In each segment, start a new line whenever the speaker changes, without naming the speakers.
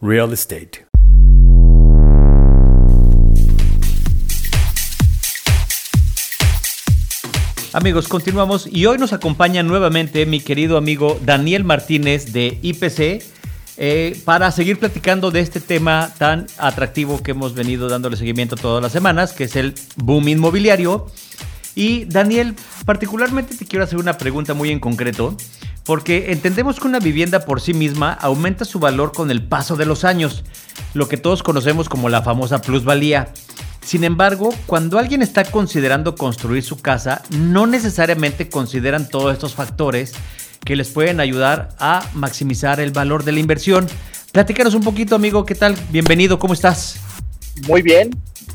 Real Estate. Amigos, continuamos y hoy nos acompaña nuevamente mi querido amigo Daniel Martínez de IPC eh, para seguir platicando de este tema tan atractivo que hemos venido dándole seguimiento todas las semanas, que es el boom inmobiliario. Y Daniel, particularmente te quiero hacer una pregunta muy en concreto, porque entendemos que una vivienda por sí misma aumenta su valor con el paso de los años, lo que todos conocemos como la famosa plusvalía. Sin embargo, cuando alguien está considerando construir su casa, no necesariamente consideran todos estos factores que les pueden ayudar a maximizar el valor de la inversión. Platícanos un poquito, amigo, ¿qué tal? Bienvenido, ¿cómo estás?
Muy bien,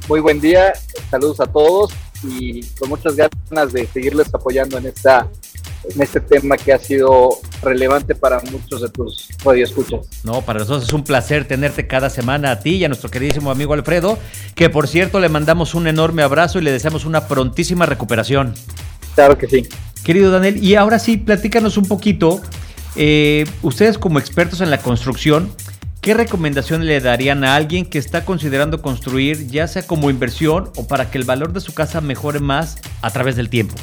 muy buen día, saludos a todos y con muchas ganas de seguirles apoyando en esta en este tema que ha sido relevante para muchos de tus radioescuchas.
No, para nosotros es un placer tenerte cada semana a ti y a nuestro queridísimo amigo Alfredo, que por cierto le mandamos un enorme abrazo y le deseamos una prontísima recuperación.
Claro que sí.
Querido Daniel, y ahora sí, platícanos un poquito, eh, ustedes como expertos en la construcción, ¿qué recomendación le darían a alguien que está considerando construir, ya sea como inversión o para que el valor de su casa mejore más a través del tiempo?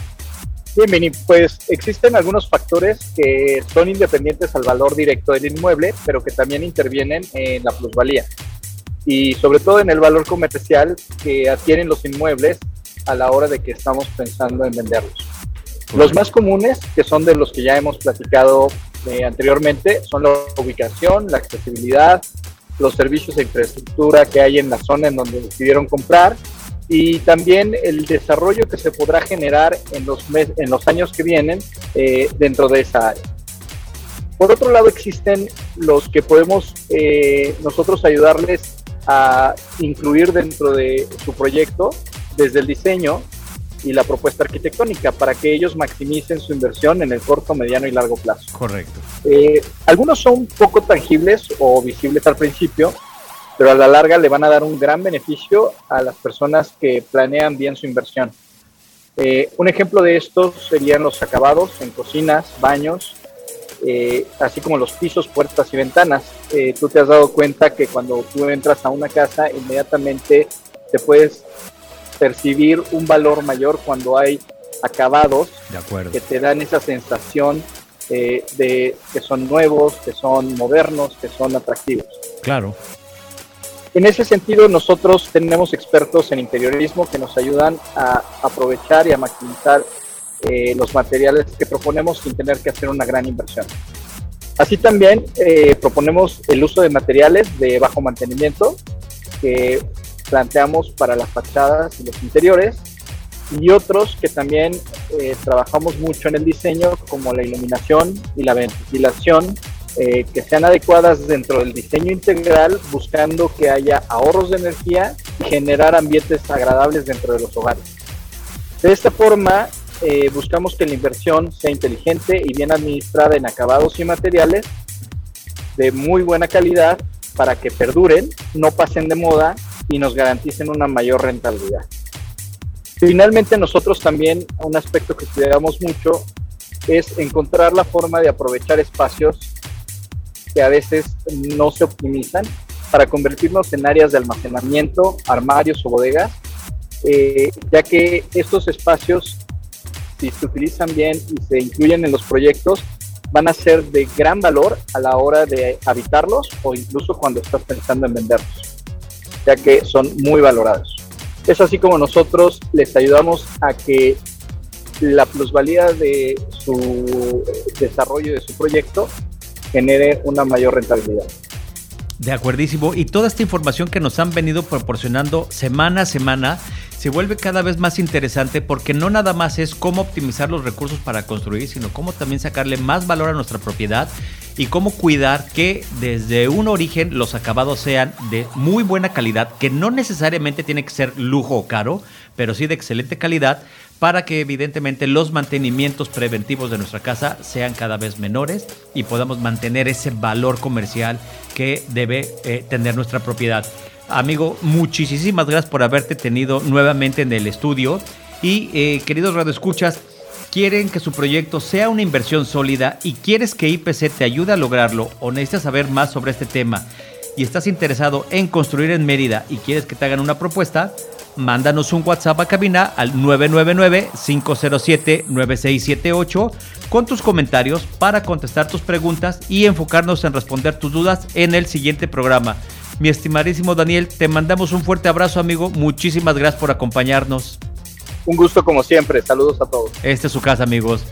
Bien, pues existen algunos factores que son independientes al valor directo del inmueble, pero que también intervienen en la plusvalía. Y sobre todo en el valor comercial que adquieren los inmuebles a la hora de que estamos pensando en venderlos. Los más comunes, que son de los que ya hemos platicado eh, anteriormente, son la ubicación, la accesibilidad, los servicios de infraestructura que hay en la zona en donde decidieron comprar y también el desarrollo que se podrá generar en los, en los años que vienen eh, dentro de esa área. Por otro lado, existen los que podemos eh, nosotros ayudarles a incluir dentro de su proyecto desde el diseño y la propuesta arquitectónica para que ellos maximicen su inversión en el corto, mediano y largo plazo.
Correcto.
Eh, algunos son poco tangibles o visibles al principio, pero a la larga le van a dar un gran beneficio a las personas que planean bien su inversión. Eh, un ejemplo de estos serían los acabados en cocinas, baños, eh, así como los pisos, puertas y ventanas. Eh, tú te has dado cuenta que cuando tú entras a una casa, inmediatamente te puedes percibir un valor mayor cuando hay acabados que te dan esa sensación de que son nuevos, que son modernos, que son atractivos.
Claro.
En ese sentido, nosotros tenemos expertos en interiorismo que nos ayudan a aprovechar y a maximizar eh, los materiales que proponemos sin tener que hacer una gran inversión. Así también eh, proponemos el uso de materiales de bajo mantenimiento que planteamos para las fachadas y los interiores y otros que también eh, trabajamos mucho en el diseño como la iluminación y la ventilación eh, que sean adecuadas dentro del diseño integral, buscando que haya ahorros de energía y generar ambientes agradables dentro de los hogares. De esta forma, eh, buscamos que la inversión sea inteligente y bien administrada en acabados y materiales de muy buena calidad para que perduren, no pasen de moda y nos garanticen una mayor rentabilidad. Finalmente, nosotros también, un aspecto que estudiamos mucho es encontrar la forma de aprovechar espacios que a veces no se optimizan para convertirnos en áreas de almacenamiento, armarios o bodegas, eh, ya que estos espacios, si se utilizan bien y se incluyen en los proyectos, van a ser de gran valor a la hora de habitarlos o incluso cuando estás pensando en venderlos, ya que son muy valorados. Es así como nosotros les ayudamos a que la plusvalía de su desarrollo de su proyecto genere una mayor rentabilidad.
De acuerdísimo. Y toda esta información que nos han venido proporcionando semana a semana se vuelve cada vez más interesante porque no nada más es cómo optimizar los recursos para construir, sino cómo también sacarle más valor a nuestra propiedad y cómo cuidar que desde un origen los acabados sean de muy buena calidad, que no necesariamente tiene que ser lujo o caro, pero sí de excelente calidad para que evidentemente los mantenimientos preventivos de nuestra casa sean cada vez menores y podamos mantener ese valor comercial que debe eh, tener nuestra propiedad. Amigo, muchísimas gracias por haberte tenido nuevamente en el estudio y eh, queridos radioescuchas, quieren que su proyecto sea una inversión sólida y quieres que IPC te ayude a lograrlo o necesitas saber más sobre este tema y estás interesado en construir en Mérida y quieres que te hagan una propuesta, mándanos un WhatsApp a cabina al 999-507-9678 con tus comentarios para contestar tus preguntas y enfocarnos en responder tus dudas en el siguiente programa. Mi estimadísimo Daniel, te mandamos un fuerte abrazo, amigo. Muchísimas gracias por acompañarnos.
Un gusto como siempre. Saludos a todos.
Esta es su casa, amigos.